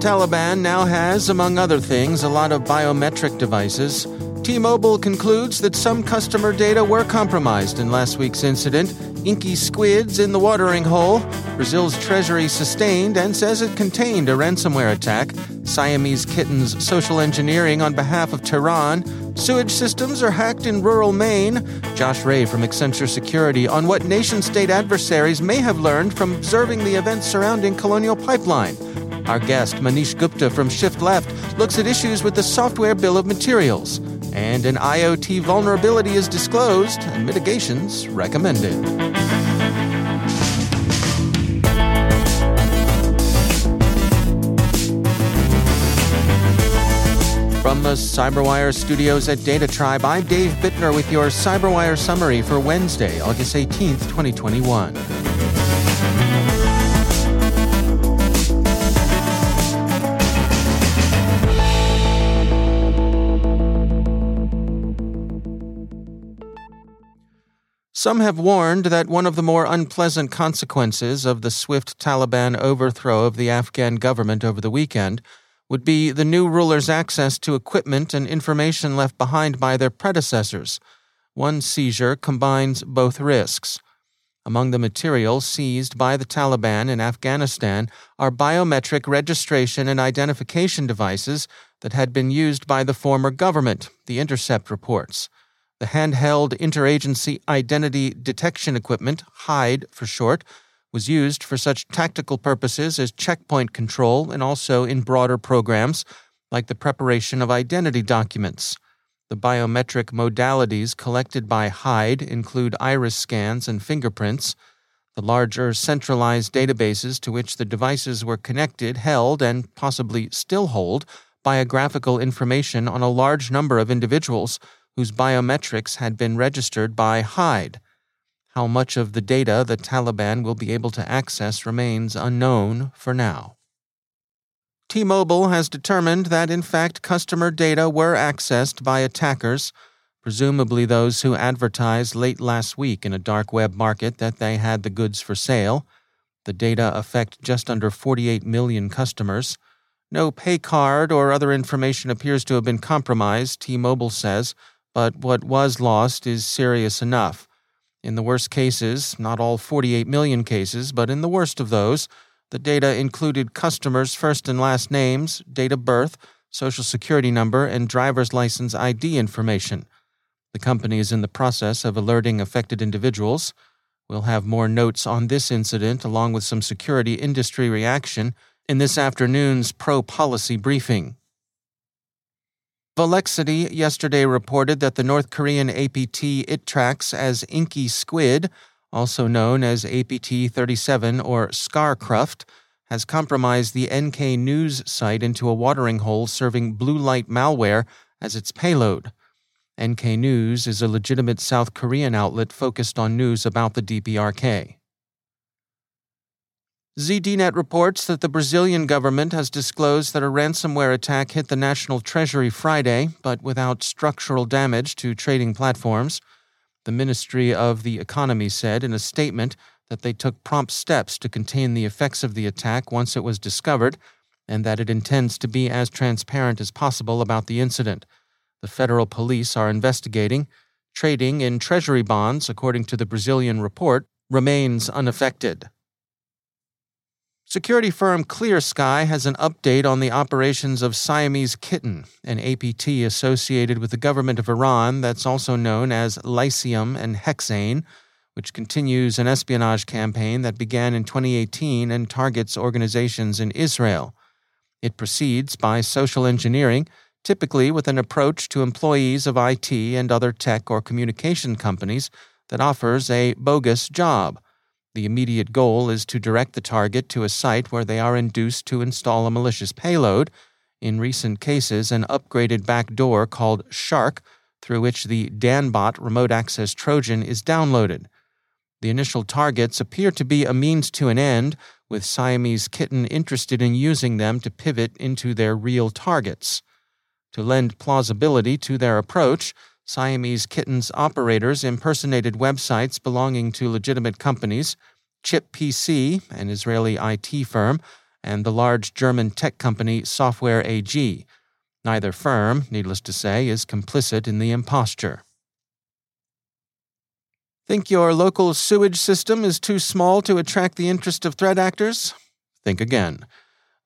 Taliban now has, among other things, a lot of biometric devices. T Mobile concludes that some customer data were compromised in last week's incident. Inky squids in the watering hole. Brazil's treasury sustained and says it contained a ransomware attack. Siamese kittens social engineering on behalf of Tehran. Sewage systems are hacked in rural Maine. Josh Ray from Accenture Security on what nation state adversaries may have learned from observing the events surrounding Colonial Pipeline. Our guest, Manish Gupta from Shift Left, looks at issues with the software bill of materials. And an IoT vulnerability is disclosed and mitigations recommended. From the CyberWire studios at Data Tribe, I'm Dave Bittner with your CyberWire summary for Wednesday, August 18th, 2021. Some have warned that one of the more unpleasant consequences of the swift Taliban overthrow of the Afghan government over the weekend would be the new rulers' access to equipment and information left behind by their predecessors. One seizure combines both risks. Among the materials seized by the Taliban in Afghanistan are biometric registration and identification devices that had been used by the former government, The Intercept reports. The handheld interagency identity detection equipment, HIDE for short, was used for such tactical purposes as checkpoint control and also in broader programs like the preparation of identity documents. The biometric modalities collected by HIDE include iris scans and fingerprints. The larger centralized databases to which the devices were connected held and possibly still hold biographical information on a large number of individuals whose biometrics had been registered by HIDE. How much of the data the Taliban will be able to access remains unknown for now. T Mobile has determined that, in fact, customer data were accessed by attackers, presumably those who advertised late last week in a dark web market that they had the goods for sale. The data affect just under 48 million customers. No pay card or other information appears to have been compromised, T Mobile says, but what was lost is serious enough. In the worst cases, not all 48 million cases, but in the worst of those, the data included customers' first and last names, date of birth, social security number, and driver's license ID information. The company is in the process of alerting affected individuals. We'll have more notes on this incident along with some security industry reaction in this afternoon's pro policy briefing. Volexity yesterday reported that the North Korean APT it tracks as Inky Squid, also known as APT 37 or Scarcruft, has compromised the NK News site into a watering hole serving blue light malware as its payload. NK News is a legitimate South Korean outlet focused on news about the DPRK. ZDNet reports that the Brazilian government has disclosed that a ransomware attack hit the national treasury Friday, but without structural damage to trading platforms. The Ministry of the Economy said in a statement that they took prompt steps to contain the effects of the attack once it was discovered, and that it intends to be as transparent as possible about the incident. The federal police are investigating. Trading in treasury bonds, according to the Brazilian report, remains unaffected. Security firm Clear Sky has an update on the operations of Siamese Kitten, an APT associated with the government of Iran that's also known as Lyceum and Hexane, which continues an espionage campaign that began in 2018 and targets organizations in Israel. It proceeds by social engineering, typically with an approach to employees of IT and other tech or communication companies that offers a bogus job. The immediate goal is to direct the target to a site where they are induced to install a malicious payload, in recent cases, an upgraded backdoor called Shark, through which the Danbot remote access Trojan is downloaded. The initial targets appear to be a means to an end, with Siamese Kitten interested in using them to pivot into their real targets. To lend plausibility to their approach, Siamese Kitten's operators impersonated websites belonging to legitimate companies, Chip PC, an Israeli IT firm, and the large German tech company Software AG. Neither firm, needless to say, is complicit in the imposture. Think your local sewage system is too small to attract the interest of threat actors? Think again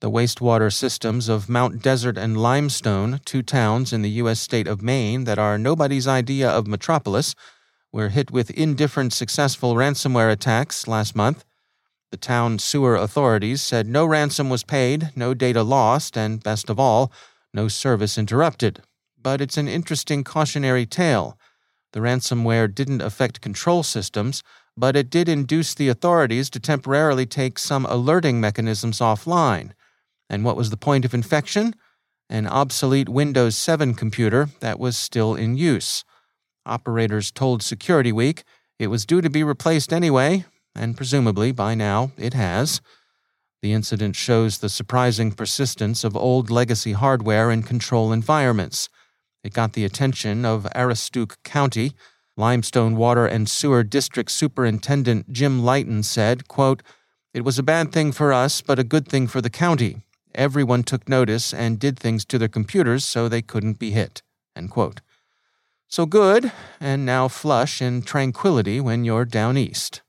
the wastewater systems of Mount Desert and Limestone, two towns in the U.S. state of Maine that are nobody's idea of metropolis, were hit with indifferent successful ransomware attacks last month. The town sewer authorities said no ransom was paid, no data lost, and best of all, no service interrupted. But it's an interesting cautionary tale. The ransomware didn't affect control systems, but it did induce the authorities to temporarily take some alerting mechanisms offline. And what was the point of infection? An obsolete Windows 7 computer that was still in use. Operators told Security Week it was due to be replaced anyway, and presumably by now it has. The incident shows the surprising persistence of old legacy hardware in control environments. It got the attention of Aroostook County. Limestone Water and Sewer District Superintendent Jim Lighton said, quote, It was a bad thing for us, but a good thing for the county everyone took notice and did things to their computers so they couldn't be hit. So good, and now flush in tranquility when you're down east.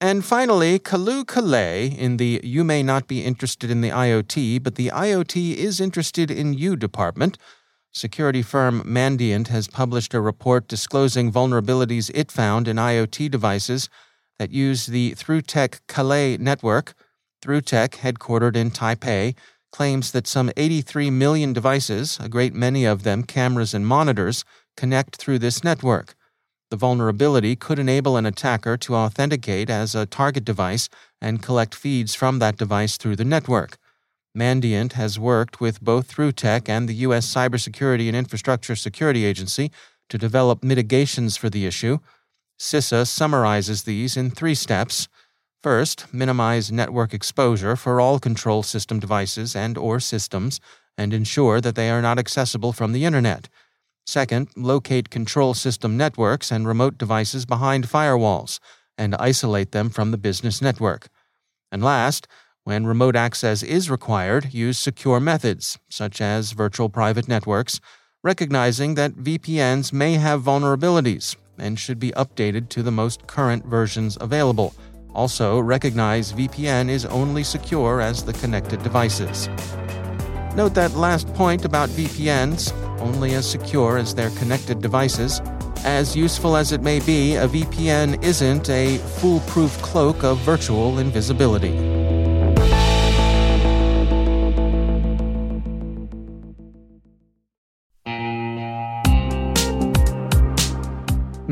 And finally, Kalu Kalei in the You May Not Be Interested in the IoT, but the IoT is interested in you department. Security firm Mandiant has published a report disclosing vulnerabilities it found in IoT devices that use the ThroughTek Kalay network. ThroughTek, headquartered in Taipei, claims that some 83 million devices, a great many of them cameras and monitors, connect through this network. The vulnerability could enable an attacker to authenticate as a target device and collect feeds from that device through the network. Mandiant has worked with both ThroughTek and the U.S. Cybersecurity and Infrastructure Security Agency to develop mitigations for the issue. CISA summarizes these in three steps. First, minimize network exposure for all control system devices and or systems and ensure that they are not accessible from the internet. Second, locate control system networks and remote devices behind firewalls and isolate them from the business network. And last, when remote access is required, use secure methods, such as virtual private networks, recognizing that VPNs may have vulnerabilities and should be updated to the most current versions available also, recognize VPN is only secure as the connected devices. Note that last point about VPNs only as secure as their connected devices. As useful as it may be, a VPN isn't a foolproof cloak of virtual invisibility.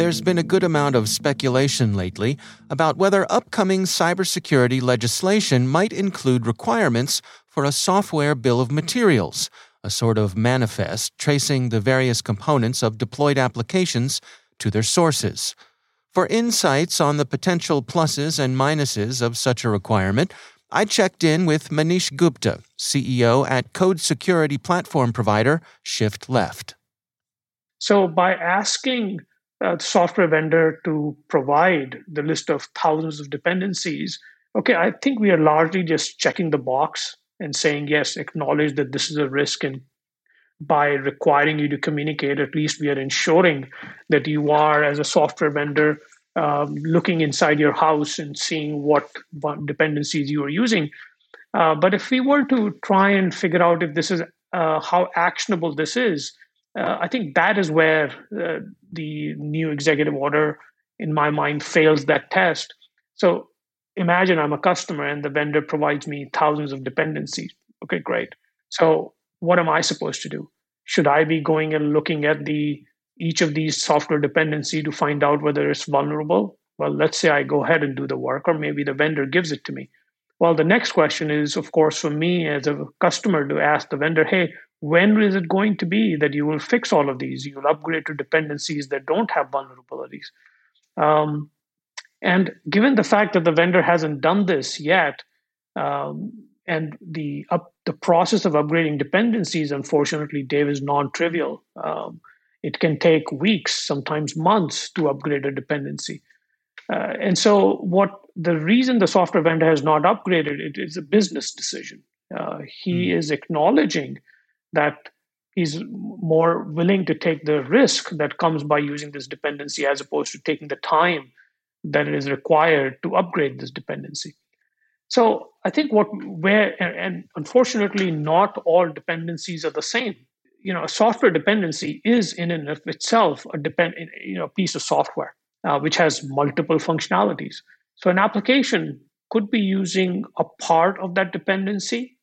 There's been a good amount of speculation lately about whether upcoming cybersecurity legislation might include requirements for a software bill of materials, a sort of manifest tracing the various components of deployed applications to their sources. For insights on the potential pluses and minuses of such a requirement, I checked in with Manish Gupta, CEO at code security platform provider Shift Left. So, by asking uh, software vendor to provide the list of thousands of dependencies, okay, I think we are largely just checking the box and saying, yes, acknowledge that this is a risk. And by requiring you to communicate, at least we are ensuring that you are, as a software vendor, um, looking inside your house and seeing what dependencies you are using. Uh, but if we were to try and figure out if this is uh, how actionable this is, uh, I think that is where uh, the new executive order, in my mind, fails that test. So imagine I'm a customer and the vendor provides me thousands of dependencies. Okay, great. So what am I supposed to do? Should I be going and looking at the each of these software dependency to find out whether it's vulnerable? Well, let's say I go ahead and do the work, or maybe the vendor gives it to me. Well, the next question is, of course, for me as a customer to ask the vendor, hey, when is it going to be that you will fix all of these? You'll upgrade to dependencies that don't have vulnerabilities. Um, and given the fact that the vendor hasn't done this yet, um, and the up, the process of upgrading dependencies, unfortunately, Dave, is non-trivial. Um, it can take weeks, sometimes months, to upgrade a dependency. Uh, and so, what the reason the software vendor has not upgraded it is a business decision. Uh, he mm. is acknowledging that he's more willing to take the risk that comes by using this dependency as opposed to taking the time that it is required to upgrade this dependency. So I think what where and, and unfortunately not all dependencies are the same. You know, a software dependency is in and of itself a depend you know piece of software uh, which has multiple functionalities. So an application could be using a part of that dependency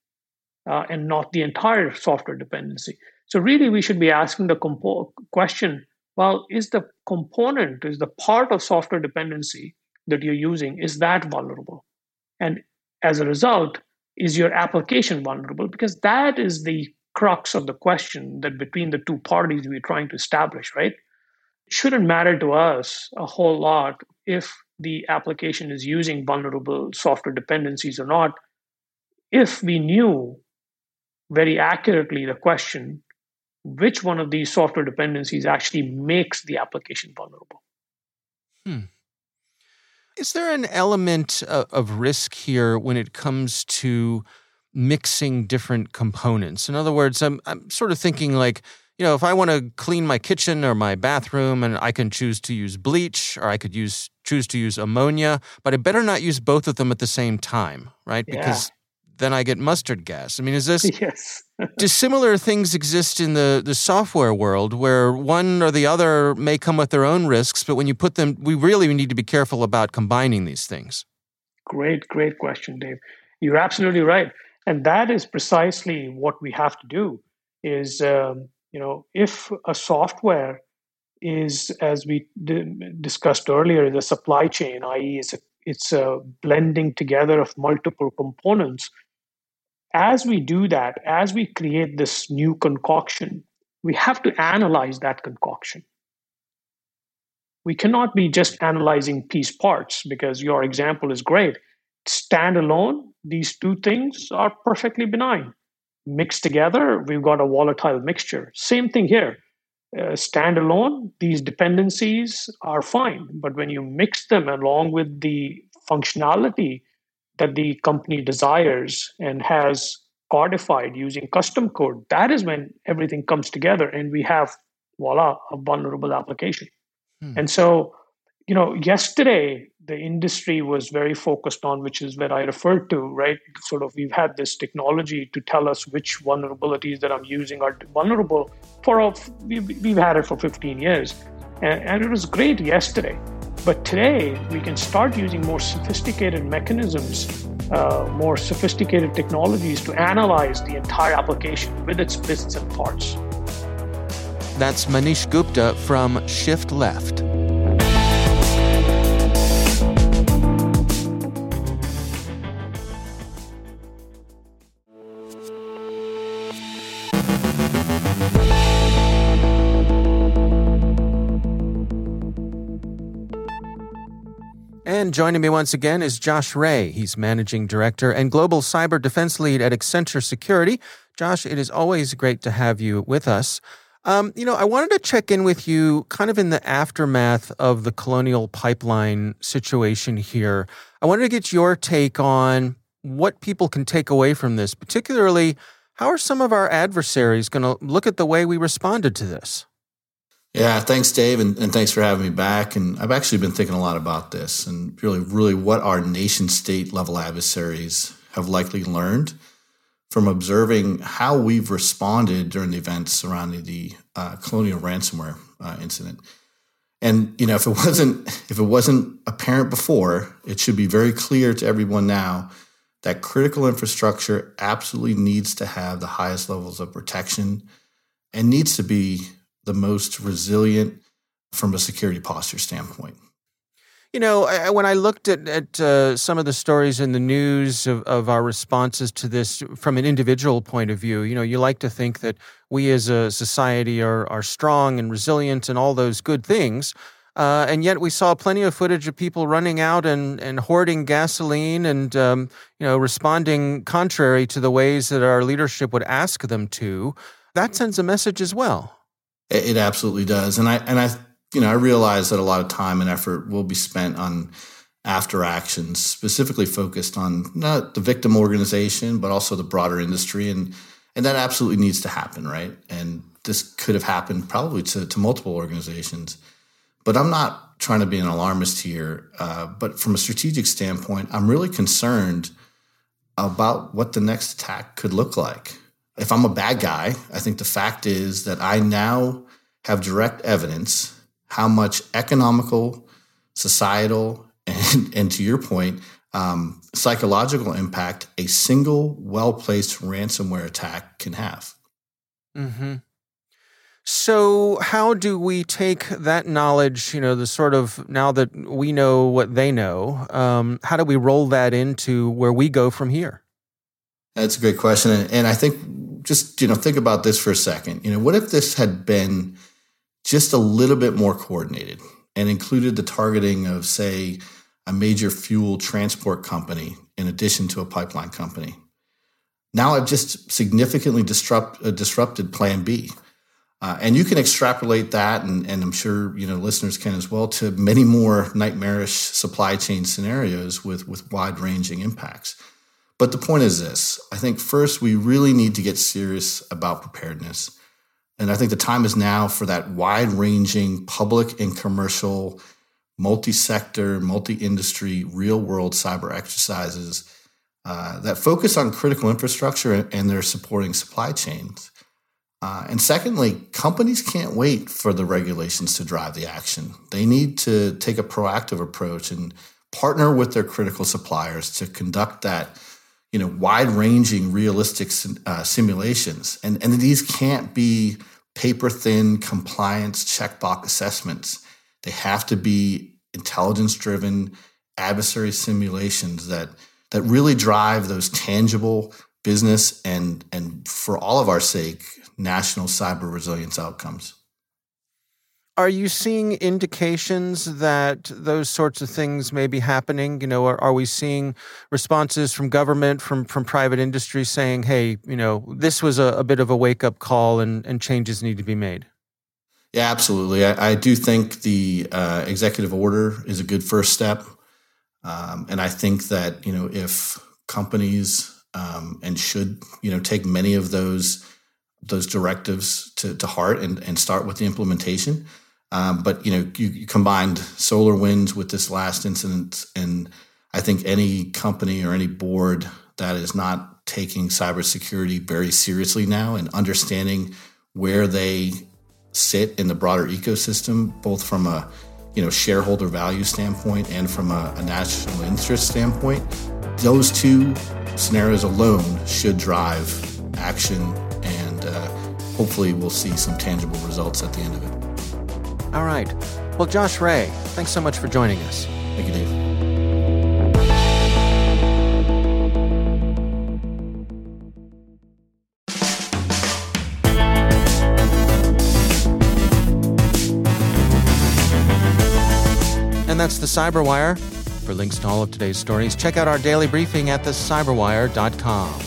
uh, and not the entire software dependency. So, really, we should be asking the compo- question well, is the component, is the part of software dependency that you're using, is that vulnerable? And as a result, is your application vulnerable? Because that is the crux of the question that between the two parties we're trying to establish, right? It shouldn't matter to us a whole lot if the application is using vulnerable software dependencies or not. If we knew very accurately the question which one of these software dependencies actually makes the application vulnerable. Hmm. Is there an element of risk here when it comes to mixing different components? In other words, I'm, I'm sort of thinking like, you know, if I want to clean my kitchen or my bathroom and I can choose to use bleach or I could use choose to use ammonia, but I better not use both of them at the same time, right? Because then I get mustard gas. I mean, is this yes? do similar things exist in the the software world where one or the other may come with their own risks, but when you put them, we really need to be careful about combining these things. Great, great question, Dave. You're absolutely right, and that is precisely what we have to do. Is um, you know, if a software is, as we d- discussed earlier, the supply chain, i.e., it's a, it's a blending together of multiple components. As we do that, as we create this new concoction, we have to analyze that concoction. We cannot be just analyzing piece parts because your example is great. Standalone, these two things are perfectly benign. Mixed together, we've got a volatile mixture. Same thing here uh, standalone, these dependencies are fine. But when you mix them along with the functionality that the company desires and has codified using custom code, that is when everything comes together and we have, voila, a vulnerable application. Hmm. And so, you know, yesterday the industry was very focused on, which is what I referred to, right? Sort of, we've had this technology to tell us which vulnerabilities that I'm using are vulnerable. For a, we've, we've had it for 15 years, and, and it was great yesterday. But today, we can start using more sophisticated mechanisms, uh, more sophisticated technologies to analyze the entire application with its bits and parts. That's Manish Gupta from Shift Left. And joining me once again is Josh Ray. He's Managing Director and Global Cyber Defense Lead at Accenture Security. Josh, it is always great to have you with us. Um, you know, I wanted to check in with you kind of in the aftermath of the colonial pipeline situation here. I wanted to get your take on what people can take away from this, particularly how are some of our adversaries going to look at the way we responded to this? Yeah, thanks, Dave, and, and, thanks for having me back. And I've actually been thinking a lot about this and really, really what our nation state level adversaries have likely learned from observing how we've responded during the events surrounding the uh, colonial ransomware uh, incident. And you know, if it wasn't if it wasn't apparent before, it should be very clear to everyone now that critical infrastructure absolutely needs to have the highest levels of protection and needs to be the most resilient from a security posture standpoint? You know, I, when I looked at, at uh, some of the stories in the news of, of our responses to this from an individual point of view, you know, you like to think that we as a society are, are strong and resilient and all those good things. Uh, and yet we saw plenty of footage of people running out and, and hoarding gasoline and um, you know responding contrary to the ways that our leadership would ask them to. That sends a message as well. It, absolutely does, and I and I you know I realize that a lot of time and effort will be spent on after actions, specifically focused on not the victim organization, but also the broader industry, and and that absolutely needs to happen, right? And this could have happened probably to, to multiple organizations, but I'm not trying to be an alarmist here. Uh, but from a strategic standpoint, I'm really concerned about what the next attack could look like if I'm a bad guy, I think the fact is that I now have direct evidence how much economical, societal, and, and to your point, um, psychological impact a single well placed ransomware attack can have. Mm-hmm. So, how do we take that knowledge, you know, the sort of now that we know what they know, um, how do we roll that into where we go from here? That's a great question. And, and I think just you know think about this for a second. You know, what if this had been just a little bit more coordinated and included the targeting of, say, a major fuel transport company in addition to a pipeline company? Now I've just significantly disrupt, uh, disrupted Plan B. Uh, and you can extrapolate that, and, and I'm sure you know listeners can as well, to many more nightmarish supply chain scenarios with, with wide ranging impacts. But the point is this I think first we really need to get serious about preparedness. And I think the time is now for that wide ranging public and commercial, multi sector, multi industry, real world cyber exercises uh, that focus on critical infrastructure and their supporting supply chains. Uh, and secondly, companies can't wait for the regulations to drive the action. They need to take a proactive approach and partner with their critical suppliers to conduct that, you know, wide-ranging, realistic uh, simulations. And and these can't be paper-thin compliance checkbox assessments. They have to be intelligence-driven adversary simulations that that really drive those tangible business and and for all of our sake national cyber resilience outcomes are you seeing indications that those sorts of things may be happening? You know are, are we seeing responses from government from from private industry saying hey you know this was a, a bit of a wake up call and and changes need to be made yeah absolutely. I, I do think the uh, executive order is a good first step. Um, and I think that you know if companies um, and should you know take many of those those directives to, to heart and, and start with the implementation. Um, but you know you, you combined SolarWinds with this last incident, and I think any company or any board that is not taking cybersecurity very seriously now and understanding where they sit in the broader ecosystem, both from a you know shareholder value standpoint and from a, a national interest standpoint, those two scenarios alone should drive action, and uh, hopefully we'll see some tangible results at the end of it. All right. Well, Josh Ray, thanks so much for joining us. Thank you, Dave. And that's the Cyberwire. For links to all of today's stories, check out our daily briefing at thecyberwire.com.